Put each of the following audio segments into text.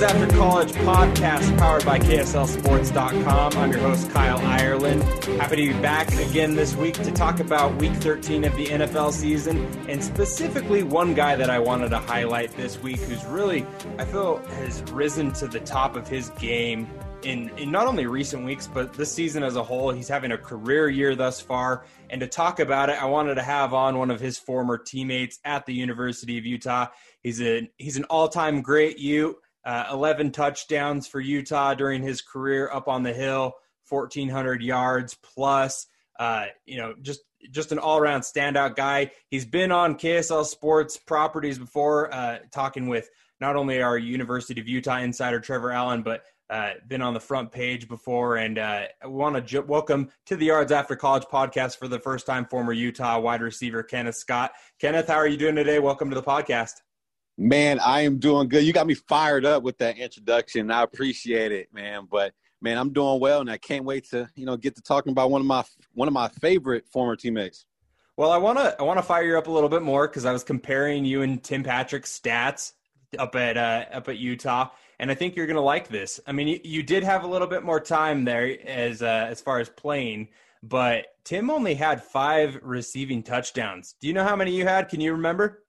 Yards After College podcast powered by KSLSports.com. I'm your host, Kyle Ireland. Happy to be back again this week to talk about week 13 of the NFL season and specifically one guy that I wanted to highlight this week who's really, I feel, has risen to the top of his game in, in not only recent weeks, but this season as a whole. He's having a career year thus far. And to talk about it, I wanted to have on one of his former teammates at the University of Utah. He's a he's an all-time great Ute. Uh, 11 touchdowns for Utah during his career up on the hill, 1,400 yards plus. Uh, you know, just just an all-around standout guy. He's been on KSL Sports properties before, uh, talking with not only our University of Utah insider Trevor Allen, but uh, been on the front page before, and uh, I want to ju- welcome to the Yards After College podcast for the first time former Utah wide receiver Kenneth Scott. Kenneth, how are you doing today? Welcome to the podcast. Man, I am doing good. You got me fired up with that introduction. I appreciate it, man. But man, I'm doing well, and I can't wait to you know get to talking about one of my one of my favorite former teammates. Well, I want to I want to fire you up a little bit more because I was comparing you and Tim Patrick's stats up at uh, up at Utah, and I think you're to like this. I mean, you, you, did have a little bit more time there as uh, as far as playing, but Tim only had five receiving touchdowns. Do you know how many you had? Can you remember?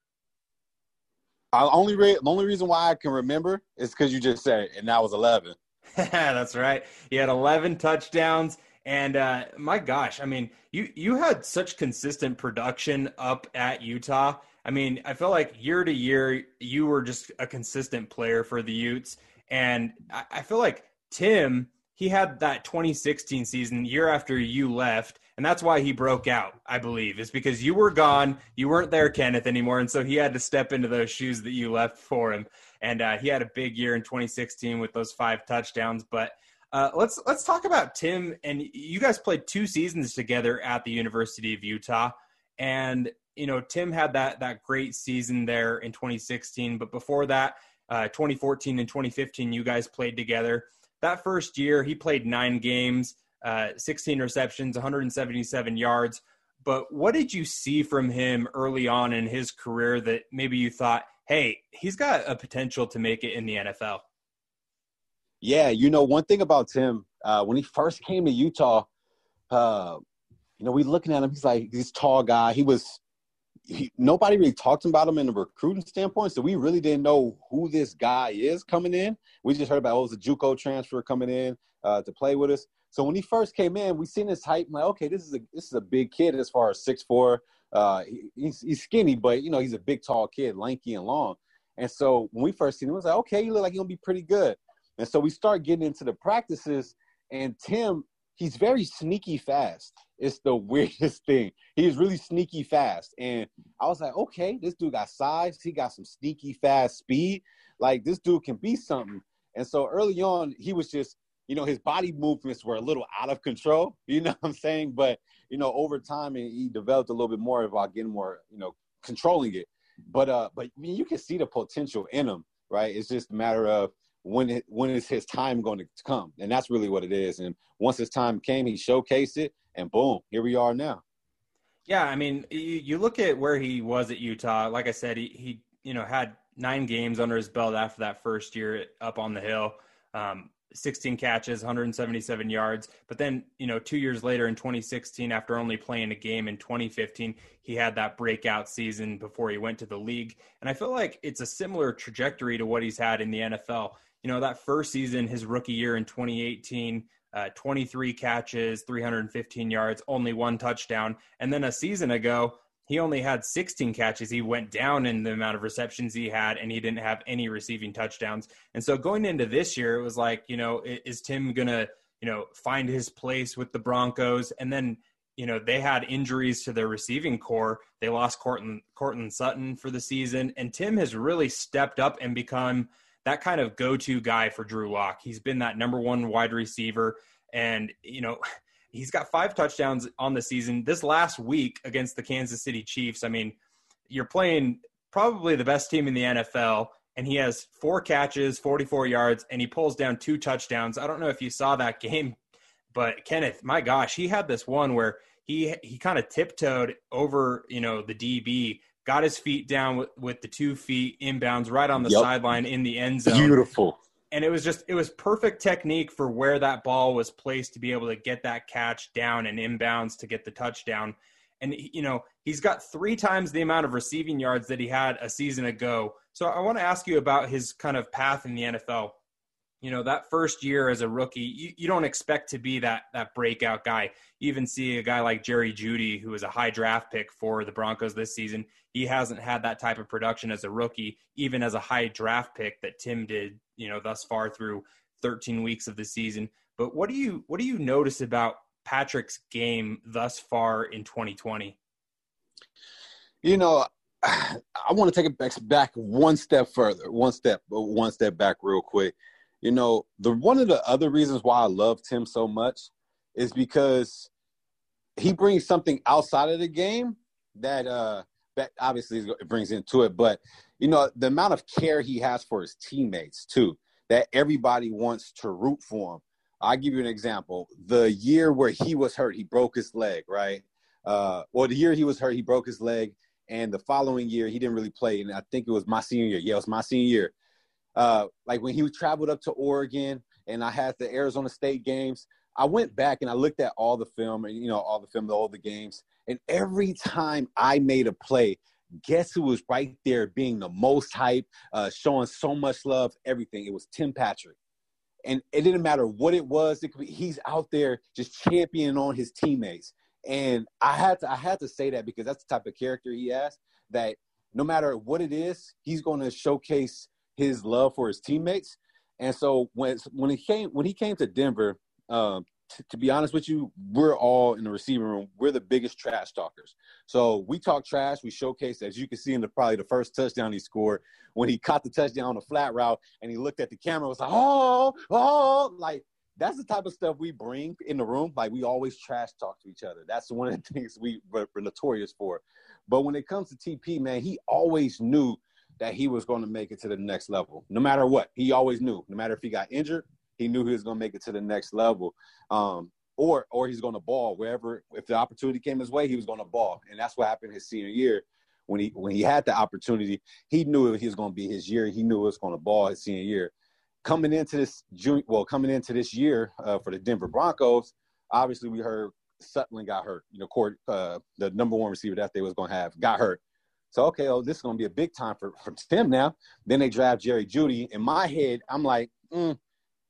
I only re- the only reason why I can remember is because you just said it, and that was eleven. That's right. He had eleven touchdowns, and uh, my gosh, I mean, you you had such consistent production up at Utah. I mean, I feel like year to year you were just a consistent player for the Utes, and I, I feel like Tim he had that 2016 season year after you left and that's why he broke out i believe is because you were gone. You weren't there kenneth anymore. And so he had to step into those shoes that you left for him. And uh, he had a big year in 2016 with those five touchdowns. But uh, let's let's talk about tim. And you guys played two seasons together at the university of utah. And you know tim had that that great season there in 2016 but before that uh, 2014 and 2015 you guys played together. That first year, he played nine games, uh, 16 receptions, 177 yards. But what did you see from him early on in his career that maybe you thought, hey, he's got a potential to make it in the NFL? Yeah, you know, one thing about Tim, uh, when he first came to Utah, uh, you know, we looking at him, he's like this tall guy. He was he, nobody really talked about him in a recruiting standpoint, so we really didn't know who this guy is coming in. We just heard about oh, it was a JUCO transfer coming in uh, to play with us. So when he first came in, we seen his height. like, okay, this is a this is a big kid as far as six four. Uh, he, he's, he's skinny, but you know he's a big, tall kid, lanky and long. And so when we first seen him, was like, okay, you look like you're gonna be pretty good. And so we start getting into the practices, and Tim, he's very sneaky fast. It's the weirdest thing. He's really sneaky fast. And I was like, okay, this dude got size. He got some sneaky fast speed. Like this dude can be something. And so early on, he was just, you know, his body movements were a little out of control. You know what I'm saying? But, you know, over time he developed a little bit more about getting more, you know, controlling it. But uh, but I mean, you can see the potential in him, right? It's just a matter of when it, when is his time going to come, and that's really what it is. And once his time came, he showcased it, and boom, here we are now. Yeah, I mean, you, look at where he was at Utah. Like I said, he, he you know had nine games under his belt after that first year up on the hill. Um, 16 catches, 177 yards. But then, you know, two years later in 2016, after only playing a game in 2015, he had that breakout season before he went to the league. And I feel like it's a similar trajectory to what he's had in the NFL. You know, that first season, his rookie year in 2018, uh, 23 catches, 315 yards, only one touchdown. And then a season ago, he only had 16 catches. He went down in the amount of receptions he had, and he didn't have any receiving touchdowns. And so going into this year, it was like, you know, is Tim going to, you know, find his place with the Broncos? And then, you know, they had injuries to their receiving corps. They lost Courtland, Courtland Sutton for the season. And Tim has really stepped up and become that kind of go to guy for Drew Lock. He's been that number one wide receiver. And, you know, He's got five touchdowns on the season. This last week against the Kansas City Chiefs, I mean, you're playing probably the best team in the NFL, and he has four catches, 44 yards, and he pulls down two touchdowns. I don't know if you saw that game, but Kenneth, my gosh, he had this one where he he kind of tiptoed over, you know, the DB, got his feet down with, with the two feet inbounds right on the yep. sideline in the end zone. Beautiful and it was just it was perfect technique for where that ball was placed to be able to get that catch down and inbounds to get the touchdown. And you know he's got three times the amount of receiving yards that he had a season ago. So i want to ask you about his kind of path in the nfl you know that first year as a rookie you, you don't expect to be that that breakout guy. You even see a guy like jerry Jeudy who was a high draft pick for the broncos this season. He hasn't had that type of production as a rookie even as a high draft pick that tim did you know thus far through 13 weeks of the season. But what do you what do you notice about patrick's game thus far in 2020 you know I want to take it back one step further, one step, one step back real quick. You know, the one of the other reasons why I love Tim so much is because he brings something outside of the game that uh that obviously brings into it, but you know, the amount of care he has for his teammates too, that everybody wants to root for him. I'll give you an example. The year where he was hurt, he broke his leg, right? Uh, well, the year he was hurt, he broke his leg, and the following year he didn't really play. And I think it was my senior year. Yeah, it was my senior year uh, like when he traveled up to Oregon and I had the Arizona State games, I went back and I looked at all the film and you know all the film, all the games, and every time I made a play, guess who was right there, being the most hype, uh, showing so much love, everything. It was Tim Patrick, and it didn't matter what it was. It be, he's out there just championing on his teammates, and I had to I had to say that because that's the type of character he has. That no matter what it is, he's going to showcase his love for his teammates. And so when when he came when he came to Denver, um, t- to be honest with you, we're all in the receiving room. We're the biggest trash talkers. So we talk trash. We showcase, as you can see in the probably the first touchdown he scored when he caught the touchdown on a flat route and he looked at the camera. and Was like, oh, oh, like that's the type of stuff we bring in the room. Like we always trash talk to each other. That's one of the things we were notorious for. But when it comes to TP, man, he always knew that he was going to make it to the next level, no matter what. He always knew, no matter if he got injured, he knew he was going to make it to the next level, um, or or he's going to ball wherever. If the opportunity came his way, he was going to ball, and that's what happened his senior year. When he when he had the opportunity, he knew it was going to be his year. He knew it was going to ball his senior year. Coming into this June, well, coming into this year uh, for the Denver Broncos, obviously we heard Sutton got hurt. You know, court, uh, the number one receiver that they was going to have got hurt. So okay, oh, this is gonna be a big time for, for Tim now. Then they draft Jerry Jeudy. In my head, I'm like, mm,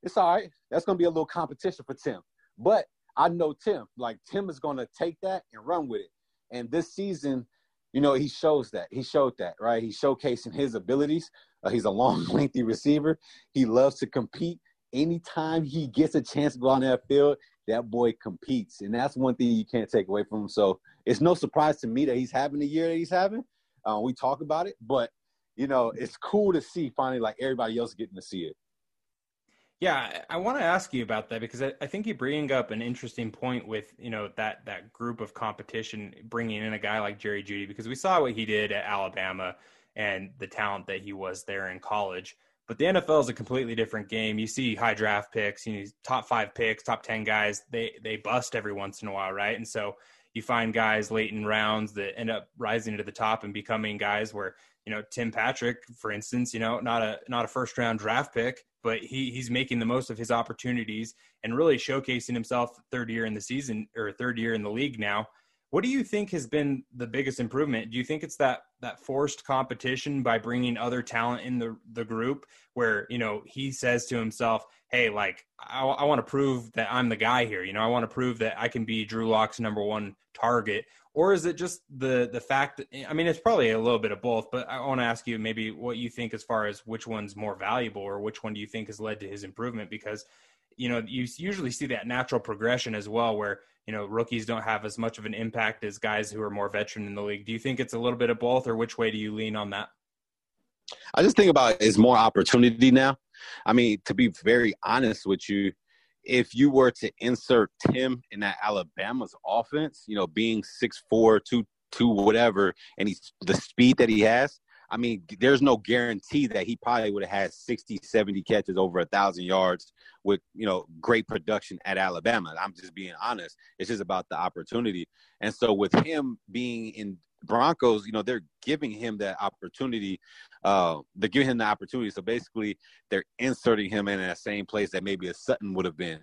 it's all right. That's gonna be a little competition for Tim. But I know Tim. Like Tim is gonna take that and run with it. And this season, you know, he shows that. He showed that, right? He's showcasing his abilities. Uh, he's a long, lengthy receiver. He loves to compete. Anytime he gets a chance to go on that field, that boy competes. And that's one thing you can't take away from him. So it's no surprise to me that he's having the year that he's having. Uh, we talk about it, but you know, it's cool to see finally like everybody else getting to see it. Yeah, I want to ask you about that because I, I, think you bring up an interesting point with you know that that group of competition, bringing in a guy like Jerry Jeudy because we saw what he did at Alabama and the talent that he was there in college. But the NFL is a completely different game. You see high draft picks, you know, top five picks, top ten guys. They they bust every once in a while, right? And so you find guys late in rounds that end up rising to the top and becoming guys where you know, Tim Patrick, for instance, you know, not a not a first round draft pick, but he he's making the most of his opportunities and really showcasing himself third year in the season or third year in the league now. What do you think has been the biggest improvement? Do you think it's that that forced competition by bringing other talent in the the group, where you know he says to himself, "Hey, like I, I want to prove that I'm the guy here. You know, I want to prove that I can be Drew Lock's number one target." Or is it just the the fact that I mean, it's probably a little bit of both. But I want to ask you maybe what you think as far as which one's more valuable, or which one do you think has led to his improvement? Because you know you usually see that natural progression as well, where you know rookies don't have as much of an impact as guys who are more veteran in the league. Do you think it's a little bit of both, or which way do you lean on that? I just think about it's more opportunity now. I mean, to be very honest with you, if you were to insert Tim in that Alabama's offense, you know, being six four, two two whatever, and he's the speed that he has, I mean, there's no guarantee that he probably would have had 60, 70 catches over a thousand yards with, you know, great production at Alabama. I'm just being honest. It's just about the opportunity. And so with him being in Broncos, you know, they're giving him that opportunity. Uh, they're giving him the opportunity. So basically, they're inserting him in that same place that maybe a Sutton would have been.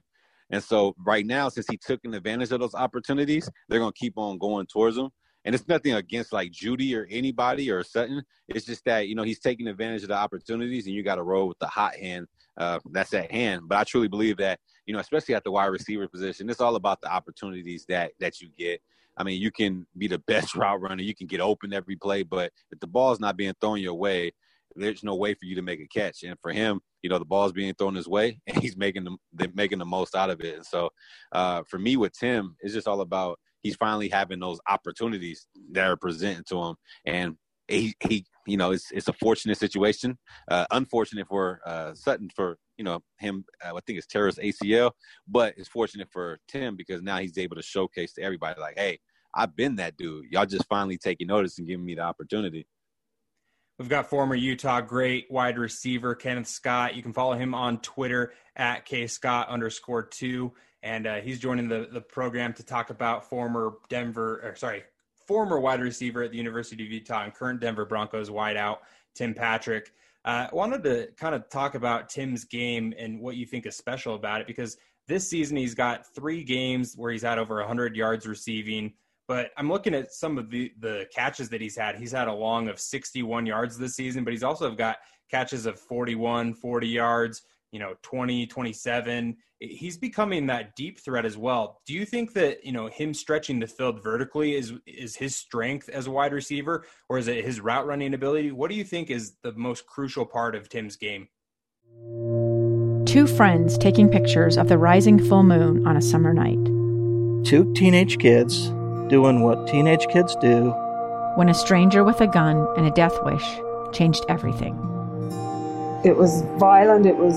And so right now, since he took advantage of those opportunities, they're going to keep on going towards him. And it's nothing against like Jeudy or anybody or Sutton. It's just that you know he's taking advantage of the opportunities, and you got to roll with the hot hand uh, that's at hand. But I truly believe that you know, especially at the wide receiver position, it's all about the opportunities that that you get. I mean, you can be the best route runner, you can get open every play, but if the ball's not being thrown your way, there's no way for you to make a catch. And for him, you know, the ball's being thrown his way, and he's making the making the most out of it. And so, uh, for me with Tim, it's just all about he's finally having those opportunities that are presented to him, and he he you know it's it's a fortunate situation, uh, unfortunate for uh, Sutton for you know him. Uh, I think it's terrorist ACL, but it's fortunate for Tim because now he's able to showcase to everybody like, hey, I've been that dude. Y'all just finally taking notice and giving me the opportunity. We've got former Utah great wide receiver Kenneth Scott. You can follow him on Twitter at kscott underscore two and uh, he's joining the the program to talk about former Denver, or sorry, former wide receiver at the University of Utah and current Denver Broncos wideout Tim Patrick. Uh, I wanted to kind of talk about Tim's game and what you think is special about it because this season he's got three games where he's had over 100 yards receiving. But I'm looking at some of the, the catches that he's had. He's had a long of 61 yards this season, but he's also got catches of 41, 40 yards, you know 20 27 he's becoming that deep threat as well. Do you think that you know him stretching the field vertically is is his strength as a wide receiver or is it his route running ability? What do you think is the most crucial part of tim's game? Two friends taking pictures of the rising full moon on a summer night. Two teenage kids doing what teenage kids do. When a stranger with a gun and a death wish changed everything. It was violent it was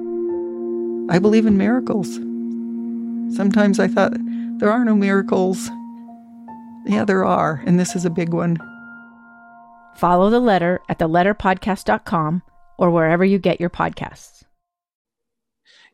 I believe in miracles. Sometimes I thought there are no miracles. Yeah, there are, and this is a big one. Follow the letter at theletterpodcast.com or wherever you get your podcasts.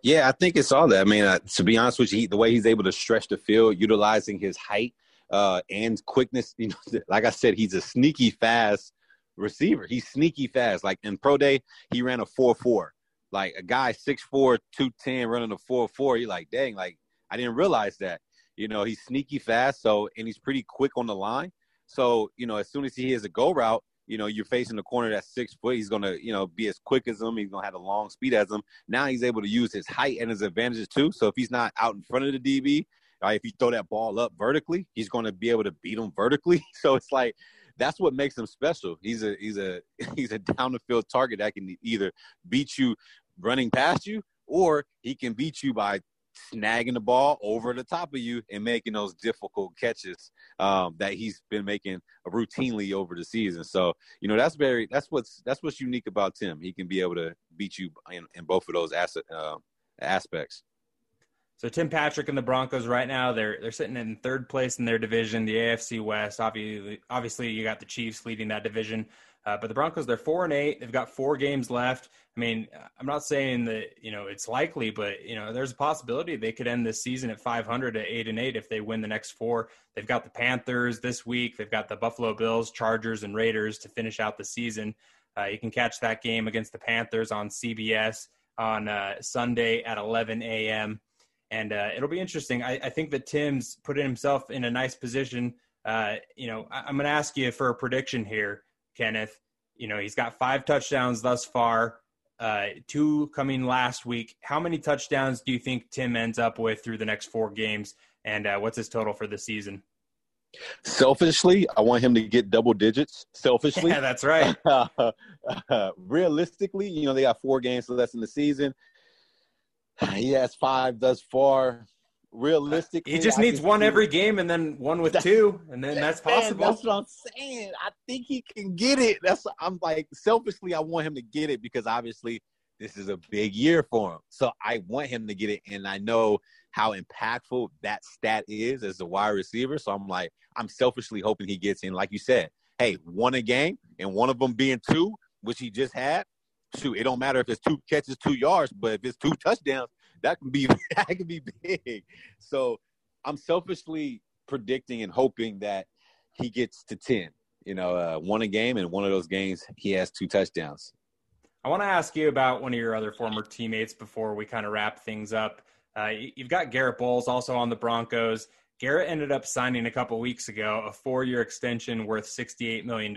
Yeah, I think it's all that. I mean, uh, to be honest with you, the way he's able to stretch the field, utilizing his height uh, and quickness. You know, like I said, he's a sneaky fast receiver. He's sneaky fast. Like in pro day, he ran a four four like a guy 6'4", 210 running a 4-4, you're like, dang, like I didn't realize that. You know, he's sneaky fast, so and he's pretty quick on the line. So, you know, as soon as he hears a go route, you know, you're facing the corner that's six foot. He's gonna, you know, be as quick as him. He's gonna have a long speed as him. Now he's able to use his height and his advantages too. So if he's not out in front of the DB, uh, if you throw that ball up vertically, he's gonna be able to beat him vertically. So it's like that's what makes him special. He's a he's a he's a down the field target that can either beat you running past you, or he can beat you by snagging the ball over the top of you and making those difficult catches um, that he's been making routinely over the season. So you know that's very that's what's that's what's unique about Tim. He can be able to beat you in, in both of those asset, uh, aspects. So Tim Patrick and the Broncos right now they're they're sitting in third place in their division, the AFC West. Obviously, obviously you got the Chiefs leading that division. Uh, but the Broncos, they're four and eight. They've got four games left. I mean, I'm not saying that you know it's likely, but you know there's a possibility they could end this season at 500 to eight and eight if they win the next four. They've got the Panthers this week. They've got the Buffalo Bills, Chargers, and Raiders to finish out the season. Uh, you can catch that game against the Panthers on CBS on uh, Sunday at 11 a.m. And uh, it'll be interesting. I, I, think that Tim's put himself in a nice position. Uh, you know, I, I'm going to ask you for a prediction here. Kenneth. You know, he's got five touchdowns thus far, uh, two coming last week. How many touchdowns do you think Tim ends up with through the next four games? And uh, what's his total for the season? Selfishly, I want him to get double digits. Selfishly, yeah, that's right. realistically, you know, they got four games less in the season. He has five thus far realistically, he just needs one every game and then one with two, and then that's possible. Man, that's what I'm saying. I think he can get it. That's I'm like selfishly, I want him to get it because obviously this is a big year for him. So I want him to get it, and I know how impactful that stat is as a wide receiver. So I'm like, I'm selfishly hoping he gets in. Like you said, hey, one a game, and one of them being two, which he just had. Shoot, it don't matter if it's two catches, two yards, but if it's two touchdowns, that can be that can be big. So I'm selfishly predicting and hoping that he gets to ten. You know, uh, a game, and one of those games he has two touchdowns. I want to ask you about one of your other former teammates before we kind of wrap things up. Uh, you've got Garrett Bolles also on the Broncos. Garrett ended up signing a couple weeks ago a four-year extension worth $68 million.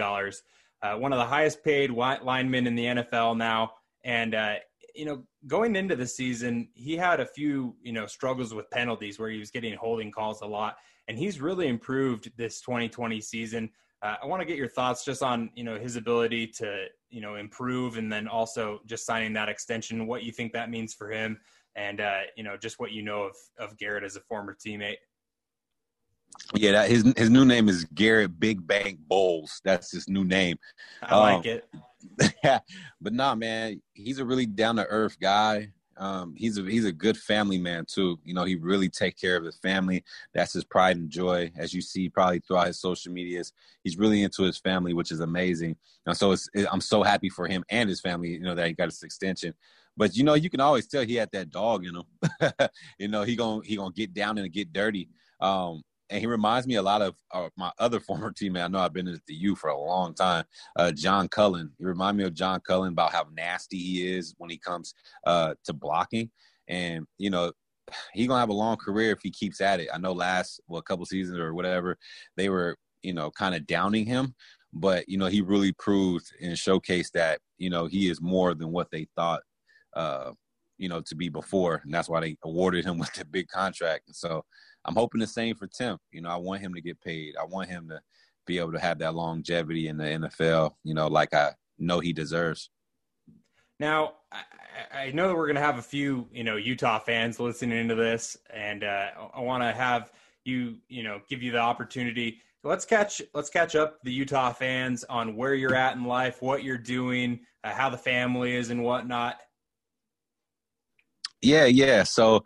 Uh, one of the highest paid linemen in the NFL now. And uh, you know, going into the season, he had a few, you know, struggles with penalties where he was getting holding calls a lot, and he's really improved this 2020 season. Uh, I want to get your thoughts just on, you know, his ability to, you know, improve, and then also just signing that extension. What you think that means for him, and uh, you know, just what you know of of Garrett as a former teammate. Yeah, that, his his new name is Garrett Big Bank Bolles. That's his new name. I um, like it. Yeah, but nah, man, he's a really down to earth guy. Um, he's a he's a good family man too. You know, he really take care of his family. That's his pride and joy, as you see probably throughout his social medias. He's really into his family, which is amazing. And so it's, it, I'm so happy for him and his family. You know that he got his extension. But you know, you can always tell he had that dog in him. you know, he gonna he gonna get down and get dirty. Um, and he reminds me a lot of uh, my other former teammate. I know I've been at the U for a long time. Uh, John Cullen. He reminds me of John Cullen about how nasty he is when he comes uh, to blocking, and you know he's gonna have a long career if he keeps at it. I know last well a couple seasons or whatever they were you know kind of downing him, but you know he really proved and showcased that you know he is more than what they thought. You know, to be before, and that's why they awarded him with the big contract. And so, I'm hoping the same for Tim. You know, I want him to get paid. I want him to be able to have that longevity in the NFL. You know, like I know he deserves. Now, I, I know that we're going to have a few, you know, Utah fans listening into this, and uh, I want to have you, you know, give you the opportunity. Let's catch, let's catch up the Utah fans on where you're at in life, what you're doing, uh, how the family is, and whatnot. Yeah, yeah. So,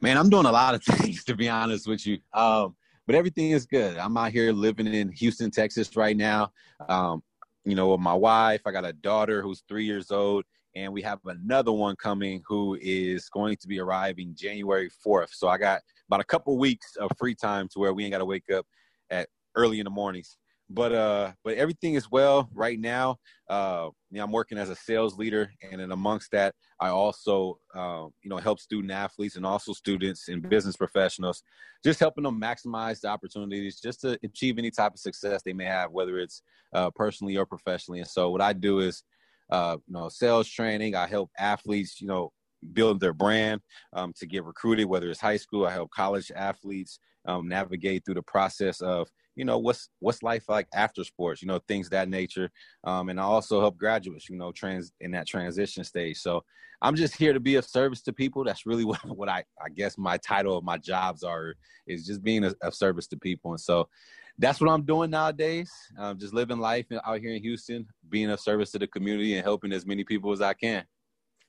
Man, I'm doing a lot of things to be honest with you. Um, but everything is good. I'm out here living in Houston, Texas right now. Um, you know, with my wife. I got a daughter who's three years old, and we have another one coming who is going to be arriving January 4th. So I got about a couple weeks of free time to where we ain't got to wake up at early in the mornings but uh but everything is well right now. Uh you know, i'm working as a sales leader and then amongst that i also uh, you know help student athletes and also students and business professionals just helping them maximize the opportunities just to achieve any type of success they may have whether it's uh, personally or professionally. And so what i do is uh you know sales training. I help athletes you know build their brand, um, to get recruited, whether it's high school. I help college athletes um, navigate through the process of you know what's what's life like after sports you know things that nature um, and i also help graduates you know trans in that transition stage. So i'm just here to be of service to people. That's really what, what i i guess my title of my jobs are is just being a, of service to people. And so that's what i'm doing nowadays. Just living life out here in houston being of service to the community and helping as many people as i can.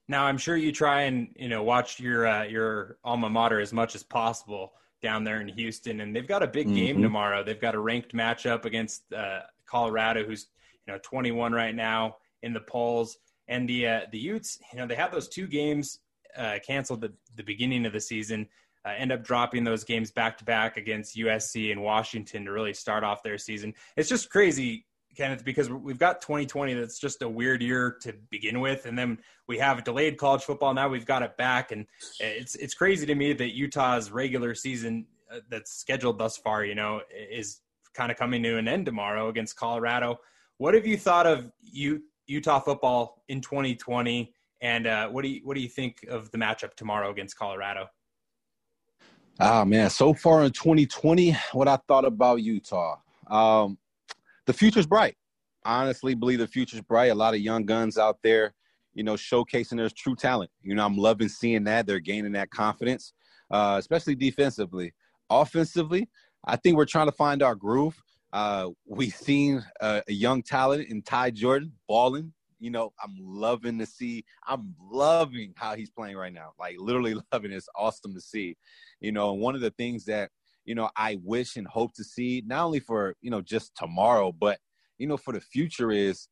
Now i'm sure you try and you know watch your uh, your alma mater as much as possible down there in Houston, and they've got a big game mm-hmm. tomorrow. They've got a ranked matchup against uh, Colorado, who's you know 21 right now in the polls, and the uh, the Utes. You know they have those two games uh, canceled at the beginning of the season. Uh, end up dropping those games back to back against USC and Washington to really start off their season. It's just crazy Kenneth, because we've got 2020 that's just a weird year to begin with, and then we have delayed college football. Now we've got it back, and it's it's crazy to me that Utah's regular season uh, that's scheduled thus far, you know, is kind of coming to an end tomorrow against Colorado. What have you thought of U- Utah football in 2020, and uh, what do you what do you think of the matchup tomorrow against Colorado? Ah man, so far in 2020, what I thought about Utah. Um, the future's bright. I honestly believe the future's bright. A lot of young guns out there, you know, showcasing their true talent. You know, I'm loving seeing that. They're gaining that confidence, uh, especially defensively. Offensively, I think we're trying to find our groove. Uh, we've seen a young talent in Ty Jordan balling. You know, I'm loving to see. I'm loving how he's playing right now. Like literally loving. It. It's awesome to see. You know, one of the things that you know, I wish and hope to see not only for, you know, just tomorrow, but, you know, for the future is,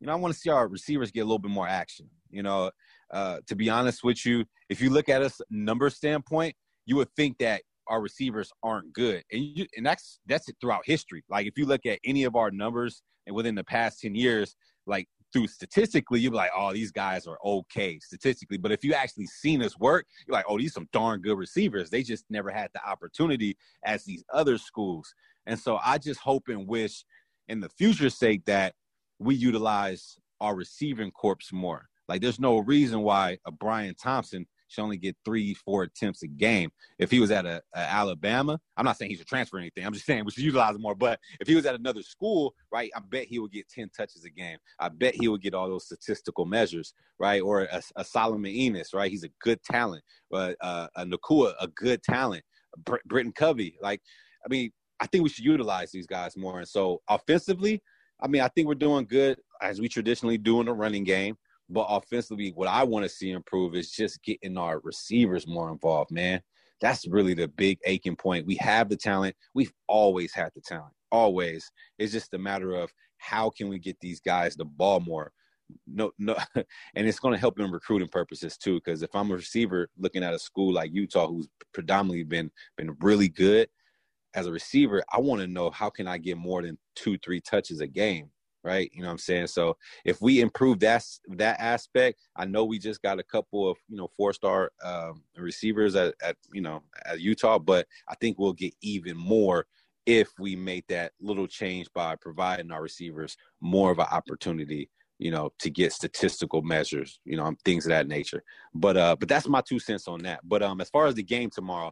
you know, I want to see our receivers get a little bit more action. You know, uh, to be honest with you, if you look at us number standpoint, you would think that our receivers aren't good, and you, and that's that's it throughout history. Like if you look at any of our numbers and within the past ten years, like through statistically, you're like, oh, these guys are okay statistically. But if you actually seen us work, you're like, oh, these some darn good receivers. They just never had the opportunity as these other schools. And so I just hope and wish in the future's sake that we utilize our receiving corps more. Like there's no reason why a Brian Thompson should only get three, four attempts a game. If he was at a, a, Alabama, I'm not saying he should transfer anything. I'm just saying we should utilize him more. But if he was at another school, right, I bet he would get 10 touches a game. I bet he would get all those statistical measures, right? Or a, a Solomon Enis, right? He's a good talent. But uh, a Nacua, a good talent. Br- Britton Covey, like, I mean, I think we should utilize these guys more. And so offensively, I mean, I think we're doing good as we traditionally do in the running game. But offensively, what I want to see improve is just getting our receivers more involved, man. That's really the big aching point. We have the talent. We've always had the talent. Always. It's just a matter of how can we get these guys the ball more. No, no, and it's going to help in recruiting purposes too. Because if I'm a receiver looking at a school like Utah, who's predominantly been been really good as a receiver, I want to know how can I get more than two, three touches a game right? You know what I'm saying? So if we improve that that aspect, I know we just got a couple of you know four star um, receivers at, at you know at Utah, but I think we'll get even more if we make that little change by providing our receivers more of an opportunity you know to get statistical measures you know things of that nature but uh but that's my two cents on that but um as far as the game tomorrow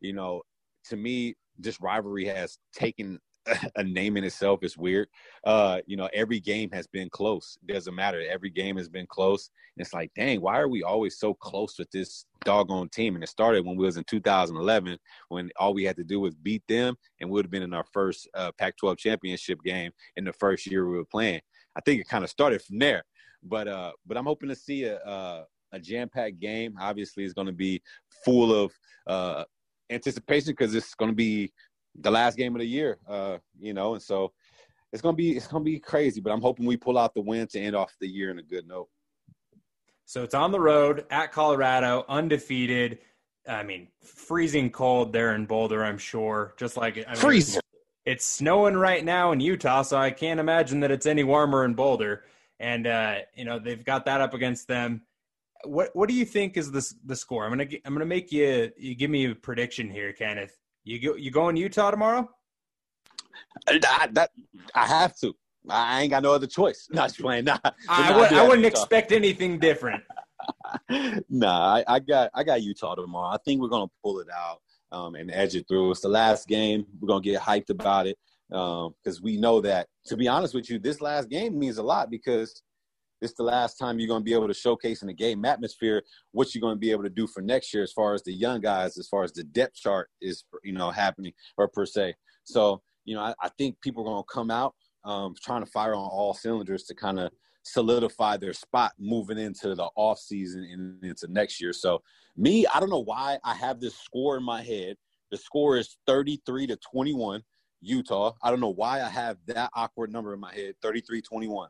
you know to me this rivalry has taken a name in itself is weird. Uh, you know, every game has been close. It doesn't matter. Every game has been close. And it's like, dang, why are we always so close with this doggone team? And it started when we was in 2011, when all we had to do was beat them, and we would have been in our first uh, Pac-12 championship game in the first year we were playing. I think it kind of started from there. But uh, but I'm hoping to see a a, a jam-packed game. Obviously, it's going to be full of uh, anticipation because it's going to be the last game of the year, uh, you know, and so it's gonna be it's gonna be crazy. But I'm hoping we pull out the win to end off the year in a good note. So it's on the road at Colorado, undefeated. I mean, freezing cold there in Boulder, I'm sure. Just like I mean, freezing. It's snowing right now in Utah, so I can't imagine that it's any warmer in Boulder. And uh, you know they've got that up against them. What what do you think is the the score? I'm gonna I'm gonna make you you give me a prediction here, Kenneth. You go you going Utah tomorrow? I, that I have to. I ain't got no other choice. Not playing. Nah, I, I, would, I wouldn't Utah. expect anything different. nah, I, I, got I got Utah tomorrow. I think we're gonna pull it out um, and edge it through. It's the last game. We're gonna get hyped about it because um, we know that. To be honest with you, this last game means a lot because this is the last time you're gonna be able to showcase in the game atmosphere what you're gonna be able to do for next year as far as the young guys, as far as the depth chart is you know happening or per se. So you know, I, I think people are gonna come out um, trying to fire on all cylinders to kind of solidify their spot moving into the off season and into next year. So me, I don't know why I have this score in my head. The score is 33 to 21 Utah. I don't know why I have that awkward number in my head, 33-21.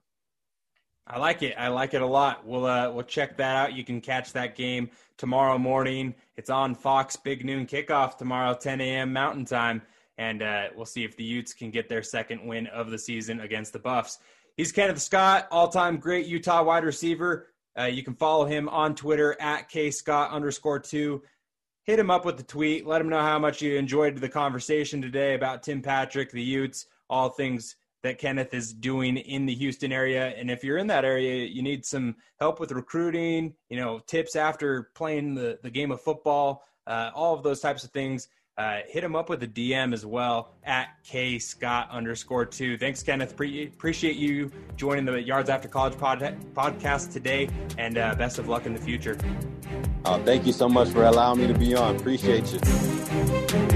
I like it. I like it a lot. We'll uh, we'll check that out. You can catch that game tomorrow morning. It's on Fox Big Noon Kickoff tomorrow, 10 a.m. Mountain Time, and uh, we'll see if the Utes can get their second win of the season against the Buffs. He's Kenneth Scott, all-time great Utah wide receiver. Uh, you can follow him on Twitter at kscott underscore two. Hit him up with the tweet. Let him know how much you enjoyed the conversation today about Tim Patrick, the Utes, all things that Kenneth is doing in the Houston area. And if you're in that area, you need some help with recruiting, you know, tips after playing the, the game of football, uh, all of those types of things uh, hit him up with a DM as well at K Scott underscore two. Thanks, Kenneth. Pre- appreciate you joining the Yards After College pod- podcast today, and uh, best of luck in the future. Uh, thank you so much for allowing me to be on. Appreciate you.